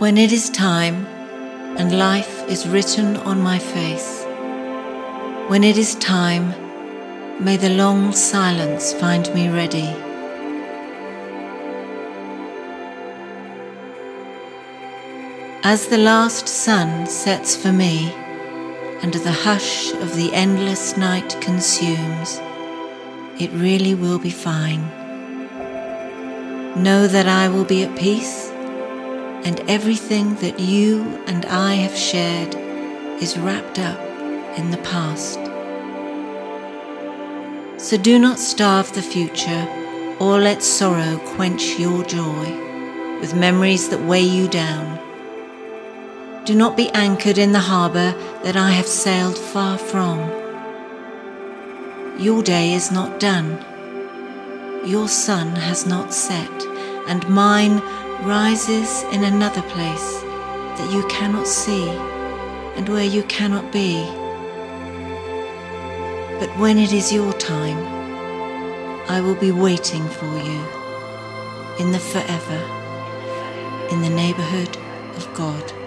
When it is time and life is written on my face, when it is time, may the long silence find me ready. As the last sun sets for me, and the hush of the endless night consumes, it really will be fine. Know that I will be at peace, and everything that you and I have shared is wrapped up in the past. So do not starve the future or let sorrow quench your joy with memories that weigh you down. Do not be anchored in the harbour that I have sailed far from. Your day is not done. Your sun has not set, and mine rises in another place that you cannot see and where you cannot be. But when it is your time, I will be waiting for you in the forever, in the neighbourhood of God.